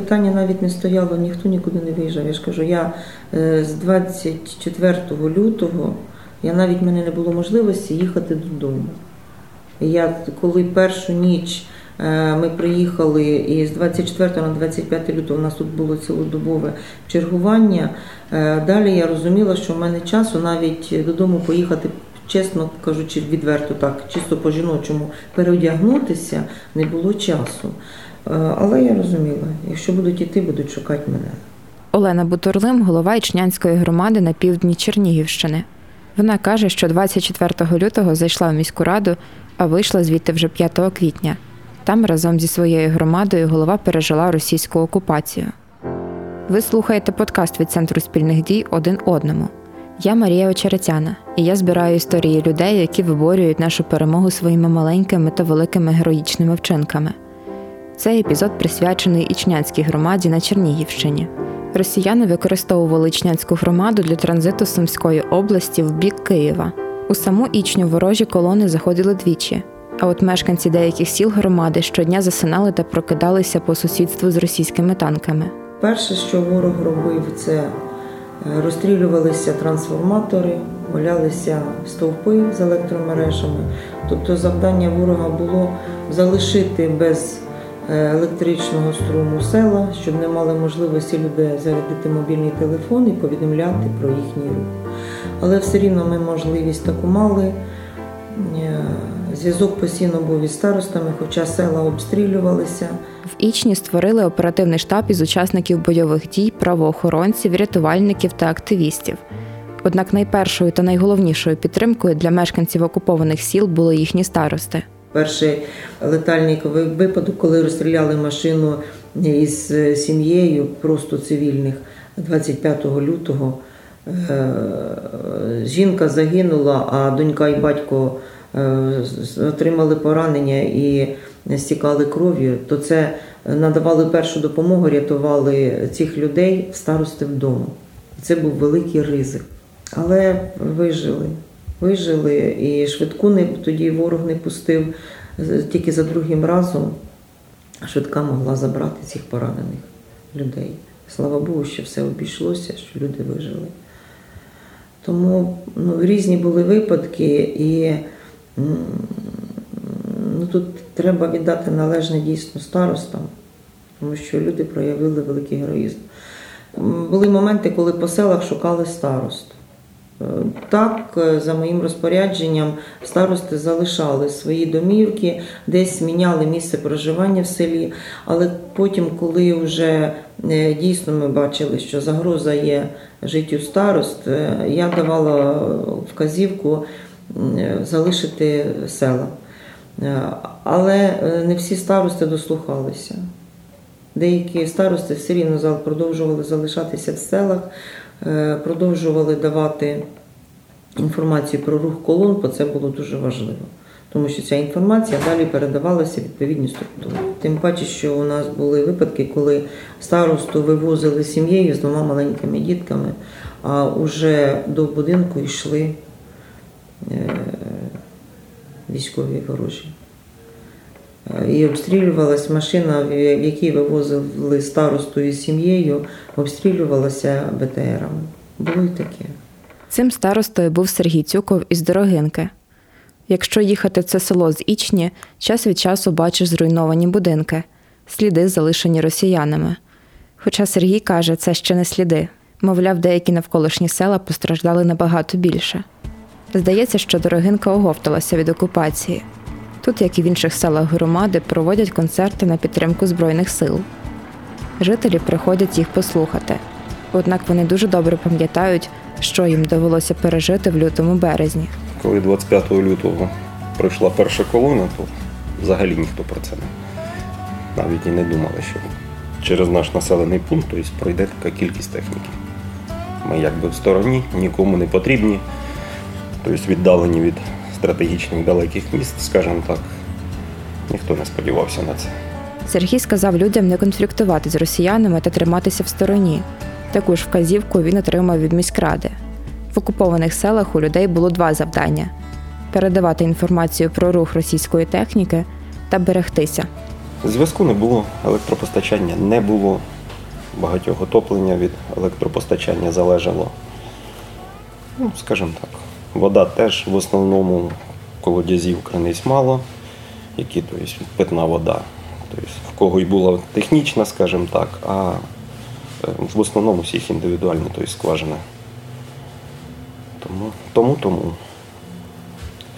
питання навіть не стояло, ніхто нікуди не виїжджав. Я ж кажу, я е, з 24 лютого я навіть мене не було можливості їхати додому. Я коли першу ніч е, ми приїхали, і з 24 на 25 лютого у нас тут було цілодобове чергування. е, Далі я розуміла, що в мене часу навіть додому поїхати, чесно кажучи, відверто так, чисто по-жіночому переодягнутися не було часу. Е, Але я розуміла, якщо будуть іти, будуть шукати мене. Олена Бутурлим, голова Ічнянської громади на півдні Чернігівщини. Вона каже, що 24 лютого зайшла в міську раду, а вийшла звідти вже 5 квітня. Там разом зі своєю громадою голова пережила російську окупацію. Ви слухаєте подкаст від Центру спільних дій один одному. Я Марія Очеретяна, і я збираю історії людей, які виборюють нашу перемогу своїми маленькими та великими героїчними вчинками. Цей епізод присвячений Ічнянській громаді на Чернігівщині. Росіяни використовували Ічнянську громаду для транзиту Сумської області в бік Києва. У саму Ічню ворожі колони заходили двічі. А от мешканці деяких сіл громади щодня засинали та прокидалися по сусідству з російськими танками. Перше, що ворог робив, це е, розстрілювалися трансформатори, валялися стовпи з електромережами. Тобто завдання ворога було залишити без електричного струму села, щоб не мали можливості люди зарядити мобільний телефон і повідомляти про їхній рух. Але все рівно ми можливість таку мали. Е, Зв'язок постійно був із старостами, хоча села обстрілювалися. В Ічні створили оперативний штаб із учасників бойових дій, правоохоронців, рятувальників та активістів. Однак найпершою та найголовнішою підтримкою для мешканців окупованих сіл були їхні старости. Перший летальний випадок, коли розстріляли машину із е, сім'єю, просто цивільних, 25 лютого. Е, Жінка загинула, а донька і батько е, отримали поранення і стікали кров'ю, то це надавали першу допомогу, рятували цих людей в старости вдома. Це був великий ризик. Але вижили. Вижили і швидку не тоді ворог не пустив тільки за другим разом. Швидка могла забрати цих поранених людей. Слава Богу, що все обійшлося, що люди вижили. Тому ну, різні були випадки, і ну, тут треба віддати належне дійсно старостам, тому що люди проявили великий героїзм. Були моменти, коли по селах шукали старост. Так, е, за моїм розпорядженням, старости залишали свої домівки, десь міняли місце проживання в селі. Але потім, коли вже е, дійсно ми бачили, що загроза є життю старост, я давала вказівку залишити села. Е, Але не всі старости дослухалися. Деякі старости все рівно продовжували залишатися в селах, продовжували давати інформацію про рух колон, бо це було дуже важливо. Тому що ця інформація далі передавалася відповідні структури. Тим паче, що у нас були випадки, коли старосту вивозили сім'єю з двома маленькими дітками, а вже до будинку йшли е, військові ворожі. І обстрілювалась машина, в якій вивозили старосту із сім'єю, обстрілювалася БТРами. Було й таке. Цим старостою був Сергій Цюков із Дорогинки. Якщо їхати це село з Ічні, час від часу бачиш зруйновані будинки, сліди, залишені росіянами. Хоча Сергій каже, це ще не сліди. Мовляв, деякі навколишні села постраждали набагато більше. Здається, що Дорогинка оговталася від окупації. Тут, як і в інших селах громади, проводять концерти на підтримку Збройних сил. Жителі приходять їх послухати. Однак вони дуже добре пам'ятають, що їм довелося пережити в лютому березні. Коли 25 лютого прийшла перша колона, то взагалі ніхто про це не навіть і не думали, що через наш населений пункт тобто, пройде така кількість техніки. Ми якби в стороні, нікому не потрібні, тобто віддалені від стратегічних далеких міст, скажімо так. Ніхто не сподівався на це. Сергій сказав людям не конфліктувати з росіянами та триматися в стороні. Таку ж вказівку він отримав від міськради. В окупованих селах у людей було два завдання: передавати інформацію про рух російської техніки та берегтися. Зв'язку не було, електропостачання не було. Багатьох отоплення від електропостачання залежало. Ну, скажімо так, вода теж в основному колодязів криниць мало, які тобто, питна вода. Тобто, в кого й була технічна, скажімо так, а е, в основному всіх індивідуальні, тобто скважини. Тому, тому, тому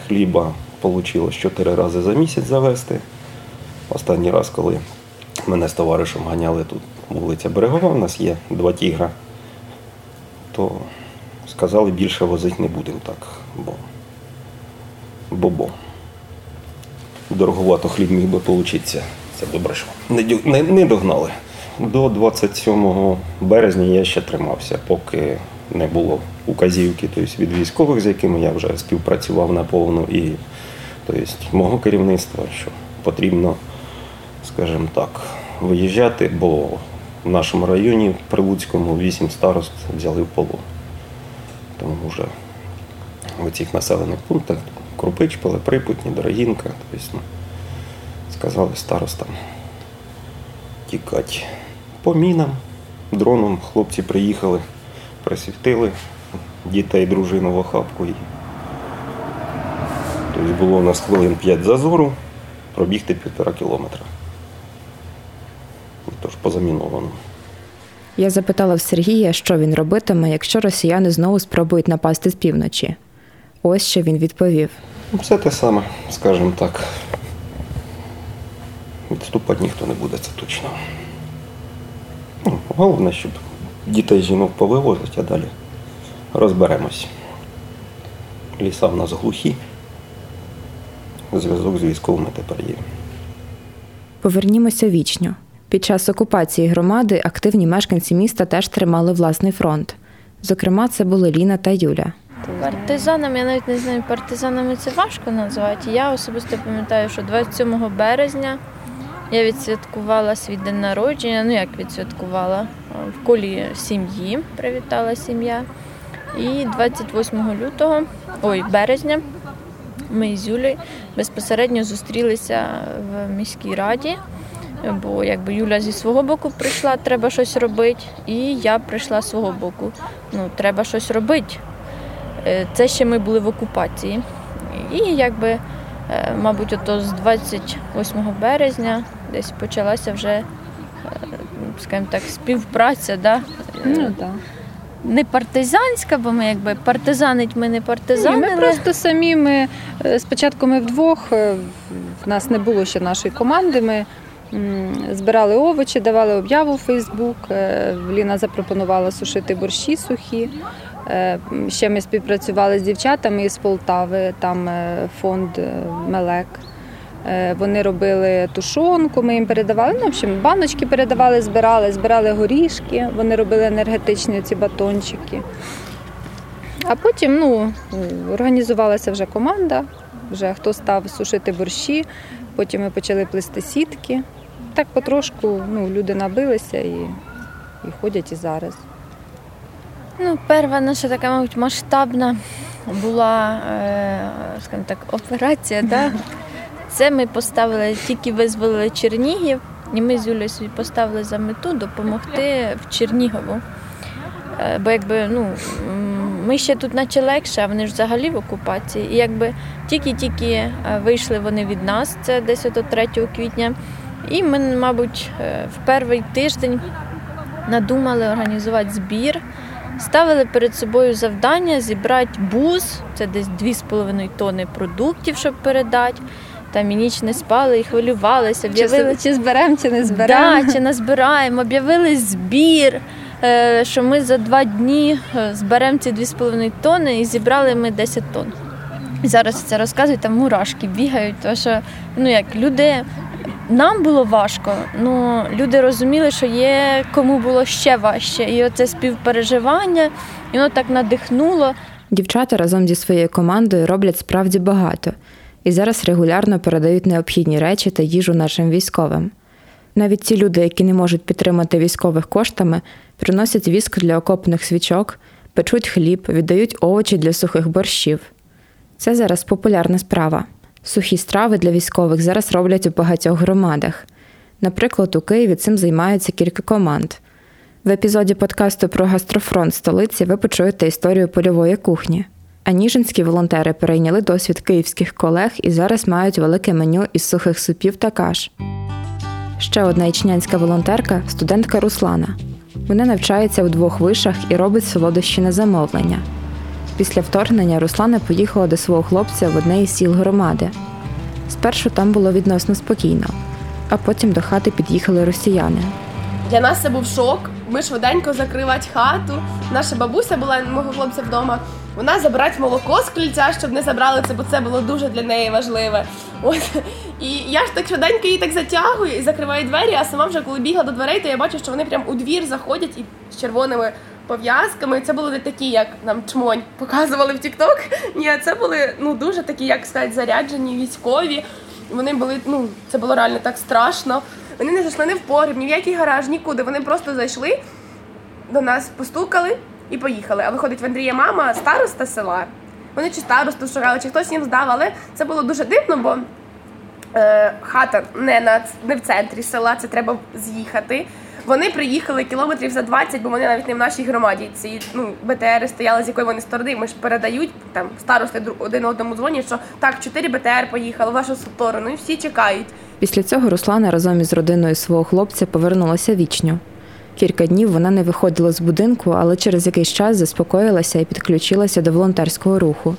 хліба вийшло 4 рази за місяць завести. Останній раз, коли мене з товаришем ганяли тут вулиця Берегова, у нас є два тігра, то сказали, більше возити не будемо так, бо бо-бо. Дороговато хліб міг би получитися. Це добре, що не, не, догнали. До 27 березня я ще тримався, поки не було указівки тобто, від військових, з якими я вже співпрацював наповну, і тобто, мого керівництва, що потрібно, скажімо так, виїжджати, бо в нашому районі Прилуцькому 8 старост взяли в полон. Тому вже в цих населених пунктах Крупич, Пилиприпутні, Дорогінка, тобто, ну, сказали старостам тікати. По мінам, дроном хлопці приїхали, присвітили дітей, дружину в охапку. Тобто було у нас хвилин 5 зазору, пробігти півтора кілометра. Тож позаміновано. Я запитала в Сергія, що він робитиме, якщо росіяни знову спробують напасти з півночі. Ось що він відповів. Ну, Все те саме, скажімо так. Відступати ніхто не буде, це точно. Ну, головне, щоб дітей жінок повивозять, а далі розберемось. Ліса в нас глухі. Зв'язок з військовими тепер є. Повернімося вічню. Під час окупації громади активні мешканці міста теж тримали власний фронт. Зокрема, це були Ліна та Юля. Партизанами, я навіть не знаю, партизанами це важко назвати. Я особисто пам'ятаю, що 27 березня я відсвяткувала свій день народження. Ну як відсвяткувала? В колі сім'ї привітала сім'я. І 28 лютого, ой, березня, ми з Юлею безпосередньо зустрілися в міській раді. Бо якби Юля зі свого боку прийшла, треба щось робити, і я прийшла з свого боку. Ну, треба щось робити. Е, Це ще ми були в окупації. І якби, е, мабуть, ото з 28 березня десь почалася вже, е, скажімо так, співпраця. Да? Ну так. Не партизанська, бо ми якби партизанить ми не Ні, ми просто самі ми спочатку ми вдвох, в нас не було ще нашої команди. Ми збирали овочі, давали об'яву у Фейсбук. е, Ліна запропонувала сушити борщі сухі. Е, Ще ми співпрацювали з дівчатами із Полтави, там е, фонд Мелек. Вони робили тушонку, ми їм передавали. Ну, в общем, баночки передавали, збирали, збирали горішки, вони робили енергетичні ці батончики. А потім ну, організувалася вже команда, вже хто став сушити борщі, потім ми почали плести сітки. Так потрошку ну, люди набилися і, і ходять і зараз. Ну, перша наша така, мабуть, масштабна була, е, скажімо так, операція. Да? Це ми поставили, тільки визволили Чернігів, і ми з Юлею собі поставили за мету допомогти в Чернігову. Е, Бо якби ну, ми ще тут наче легше, а вони ж взагалі в окупації. І якби тільки-тільки е, вийшли вони від нас, це десь ото 3 квітня. І ми, мабуть, е, в перший тиждень надумали організувати збір. Ставили перед собою завдання зібрати бус, це десь 2,5 тонни продуктів, щоб передати. Там і ніч не спали, і хвилювалися, об'явили Чи, чи зберемо, чи не зберемо. Да, чи назбираємо, об'явили збір, е, що ми за два дні е, зберемо ці 2,5 тонни і зібрали ми 10 тонн. Зараз це розказують, там мурашки бігають, тому що ну як люди. Нам було важко, ну люди розуміли, що є кому було ще важче. І оце співпереживання, і воно так надихнуло. Дівчата разом зі своєю командою роблять справді багато і зараз регулярно передають необхідні речі та їжу нашим військовим. Навіть ті люди, які не можуть підтримати військових коштами, приносять віск для окопних свічок, печуть хліб, віддають овочі для сухих борщів. Це зараз популярна справа. Сухі страви для військових зараз роблять у багатьох громадах. Наприклад, у Києві цим займаються кілька команд. В епізоді подкасту про гастрофронт столиці ви почуєте історію польової кухні. А волонтери перейняли досвід київських колег і зараз мають велике меню із сухих супів та каш. Ще одна ічнянська волонтерка студентка Руслана. Вона навчається у двох вишах і робить солодощі на замовлення. Після вторгнення Руслана поїхала до свого хлопця в одне із сіл громади. Спершу там було відносно спокійно, а потім до хати під'їхали росіяни. Для нас це був шок. Ми швиденько закривати хату. Наша бабуся була мого хлопця вдома. Вона забирать молоко з крильця, щоб не забрали це, бо це було дуже для неї важливе. От і я ж так швиденько її так затягую і закриваю двері. А сама вже коли бігла до дверей, то я бачу, що вони прям у двір заходять і з червоними пов'язками. Це були не такі, як нам чмонь показували в Тікток. Ні, це були ну дуже такі, як сказати, заряджені військові. Вони були, ну це було реально так страшно. Вони не зайшли ні в погріб, ні в який гараж, нікуди. Вони просто зайшли до нас, постукали і поїхали. А виходить в Андрія мама, староста села. Вони чи старосту шукали, чи хтось їм здав, але це було дуже дивно, бо е, хата не на не в центрі села, це треба з'їхати. Вони приїхали кілометрів за 20, бо вони навіть не в нашій громаді. Ці ну БТРи стояли, з якої вони сторони. Ми ж передають там старости один одному дзвонять, що так, 4 БТР поїхали в вашу сторону, і всі чекають. Після цього Руслана разом із родиною свого хлопця повернулася вічню. Кілька днів вона не виходила з будинку, але через якийсь час заспокоїлася і підключилася до волонтерського руху.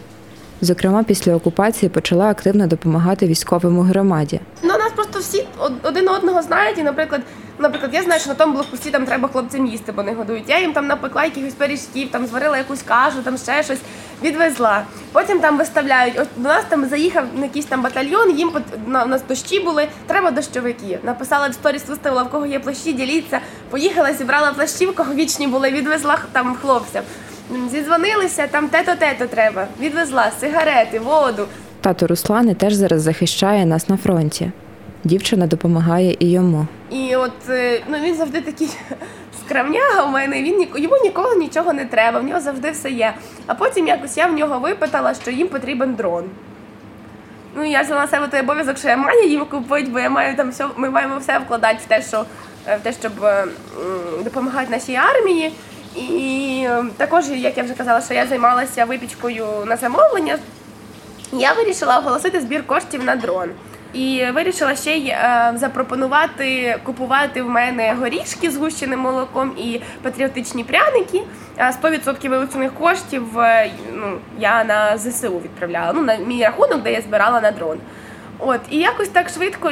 Зокрема, після окупації почала активно допомагати військовим у громаді. Всі один одного знають. І, наприклад, наприклад, я знаю, що на тому блокпості там треба хлопцям їсти, бо не годують. Я їм там напекла якихось пиріжків, там зварила якусь кашу, там ще щось відвезла. Потім там виставляють. От до нас там заїхав якийсь там батальйон, їм на у нас дощі були, треба дощовики. Написала в сторіс, виставила, в кого є плащі, діліться. Поїхала, зібрала плащі, в кого вічні були, відвезла там хлопцям. Зідзвонилися, там те-то, те-то треба. Відвезла сигарети, воду. Тато Руслани теж зараз захищає нас на фронті. Дівчина допомагає і йому. І от е, ну він завжди такий скравняга у мене. Він йому ніколи нічого не треба, в нього завжди все є. А потім якось я в нього випитала, що їм потрібен дрон. Ну я взяла на себе той обов'язок, що я маю їм купити, бо я маю там все, ми маємо все вкладати в те, що е, в те, щоб е, допомагати нашій армії. І також, як я вже казала, що я займалася випічкою на замовлення. Я вирішила оголосити збір коштів на дрон. І вирішила ще й е, запропонувати купувати в мене горішки з гущеним молоком і патріотичні пряники. А 100% вилучених коштів е, ну, я на ЗСУ відправляла. Ну, на мій рахунок, де я збирала на дрон. От, і якось так швидко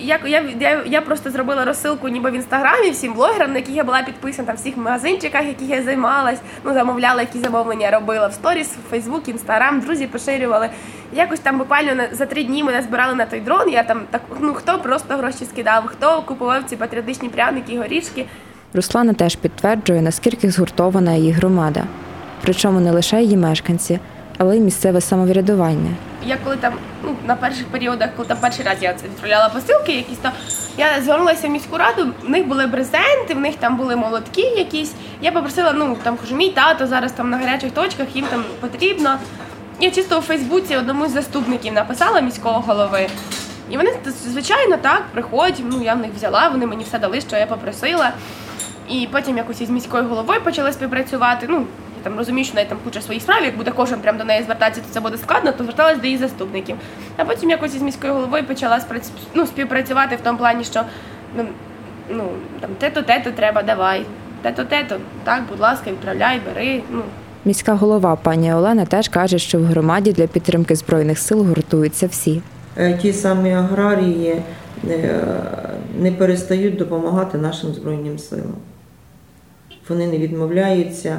як я, я, я просто зробила розсилку ніби в інстаграмі всім блогерам, на яких я була підписана, там всіх магазинчиках, яких я займалась, ну замовляла, які замовлення робила в сторіс, в Фейсбук, Інстаграм, друзі поширювали. Якось там буквально на- за три дні мене збирали на той дрон. Я там так ну хто просто гроші скидав, хто купував ці патріотичні пряники, горішки. Руслана теж підтверджує, наскільки згуртована її громада. Причому не лише її мешканці, але й місцеве самоврядування. Я коли там ну на перших періодах, коли там перший раз я відправляла посилки, якісь то я звернулася в міську раду. В них були брезенти, в них там були молотки якісь. Я попросила, ну там кажу, мій тато зараз там на гарячих точках, їм там потрібно. Я чисто у Фейсбуці одному з заступників написала міського голови. І вони звичайно так приходять. Ну я в них взяла, вони мені все дали, що я попросила. І потім якось із міською головою почали співпрацювати. Ну, там розумію, що в неї там куча своїх справ, як буде кожен прям до неї звертатися, то це буде складно, то зверталась до її заступників. А потім якось із міською головою почала спрац- ну, співпрацювати в тому плані, що ну, ну там те-то, те-то треба, давай. Те-то, те-то, так, будь ласка, відправляй, бери. Ну, Міська голова пані Олена теж каже, що в громаді для підтримки збройних сил гуртуються всі. Е, Ті самі аграрії е, не перестають допомагати нашим Збройним силам. Вони не відмовляються.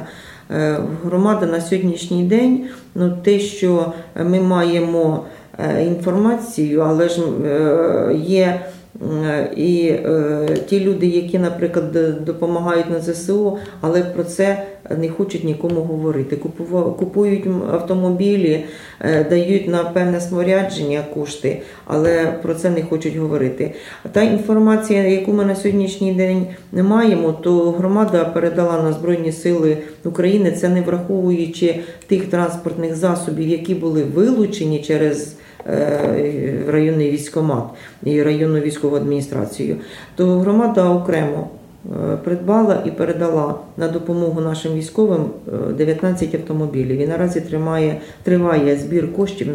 Е, Громада на сьогоднішній день, ну те, що ми маємо е, інформацію, але ж е, є і е, ті люди, які, наприклад, допомагають на ЗСУ, але про це не хочуть нікому говорити. Купують автомобілі, е, дають на певне спорядження кошти, але про це не хочуть говорити. Та інформація, яку ми на сьогоднішній день не маємо, то громада передала на Збройні Сили України, це не враховуючи тих транспортних засобів, які були вилучені через е, районний військомат і районну військову адміністрацію, то громада окремо е, придбала і передала на допомогу нашим військовим е, 19 автомобілів. І наразі тримає, триває збір коштів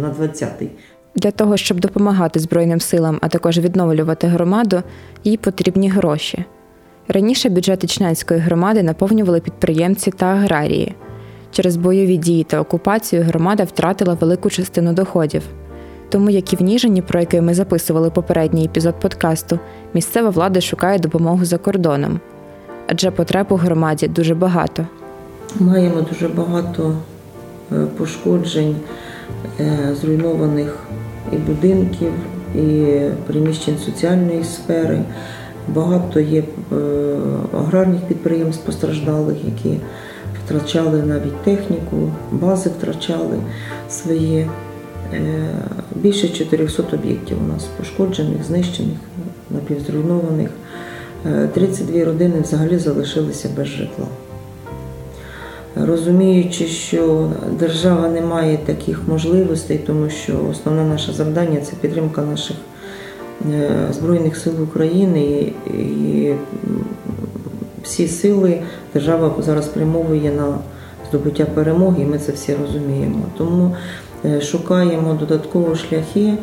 на 20-й. Для того, щоб допомагати Збройним силам, а також відновлювати громаду, їй потрібні гроші. Раніше бюджет Ічнянської громади наповнювали підприємці та аграрії. Через бойові дії та окупацію громада втратила велику частину доходів. Тому, як і в Ніжині, про який ми записували попередній епізод подкасту, місцева влада шукає допомогу за кордоном. Адже потреб у громаді дуже багато. Маємо дуже багато е, пошкоджень, е, зруйнованих і будинків, і приміщень соціальної сфери. Багато є е, аграрних підприємств постраждалих, які втрачали навіть техніку, бази втрачали свої. Е, Більше 400 об'єктів у нас пошкоджених, знищених, напівзруйнованих. Е, 32 родини взагалі залишилися без житла. Розуміючи, що держава не має таких можливостей, тому що основне наше завдання це підтримка наших е, Збройних сил України і, всі сили держава зараз спрямовує на здобуття перемоги, і ми це всі розуміємо. Тому е, шукаємо додатково шляхи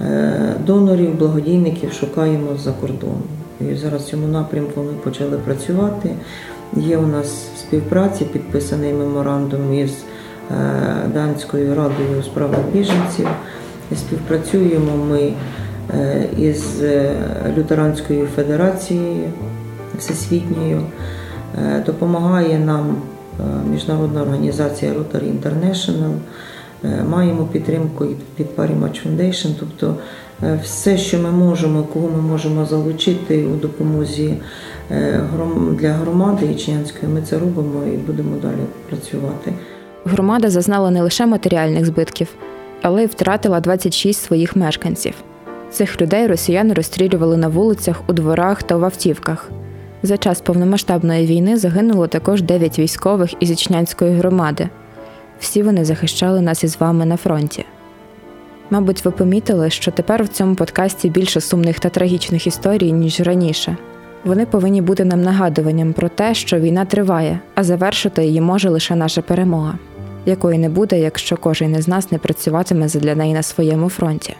е, донорів, благодійників, шукаємо за кордону. І зараз цьому напрямку ми почали працювати. Є у нас співпраці, підписаний меморандум із е, Данською радою у справах біженців. Співпрацюємо ми із Лютеранською федерацією всесвітньою. Е, Допомагає нам е, міжнародна організація Rotary International. Е, Маємо підтримку від Party Match Foundation, тобто все, що ми можемо, кого ми можемо залучити у допомозі для громади Ічнянської, ми це робимо і будемо далі працювати. Громада зазнала не лише матеріальних збитків, але й втратила 26 своїх мешканців. Цих людей росіяни розстрілювали на вулицях, у дворах та в автівках. За час повномасштабної війни загинуло також 9 військових із Ічнянської громади. Всі вони захищали нас із вами на фронті. Мабуть, ви помітили, що тепер в цьому подкасті більше сумних та трагічних історій, ніж раніше. Вони повинні бути нам нагадуванням про те, що війна триває, а завершити її може лише наша перемога, якої не буде, якщо кожен із нас не працюватиме задля неї на своєму фронті.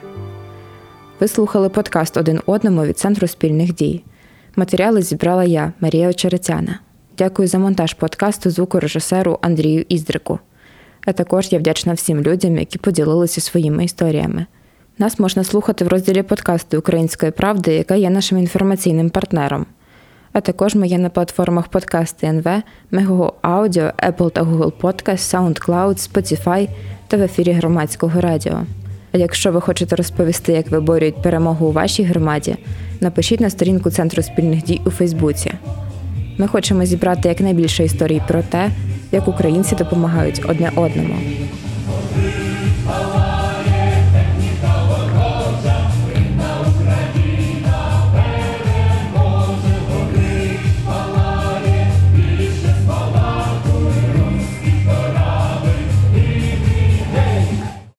Ви слухали подкаст один одному від Центру спільних дій. Матеріали зібрала я, Марія Очеретяна. Дякую за монтаж подкасту звукорежисеру Андрію Іздрику. А також я вдячна всім людям, які поділилися своїми історіями. Нас можна слухати в розділі подкасту Української правди, яка є нашим інформаційним партнером. А також ми є на платформах подкасти НВ, Мего Аудіо, Apple та Google Podcast, SoundCloud, Spotify та в ефірі громадського радіо. А якщо ви хочете розповісти, як виборюють перемогу у вашій громаді, напишіть на сторінку Центру спільних дій у Фейсбуці. Ми хочемо зібрати якнайбільше історій про те, як українці допомагають одне одному.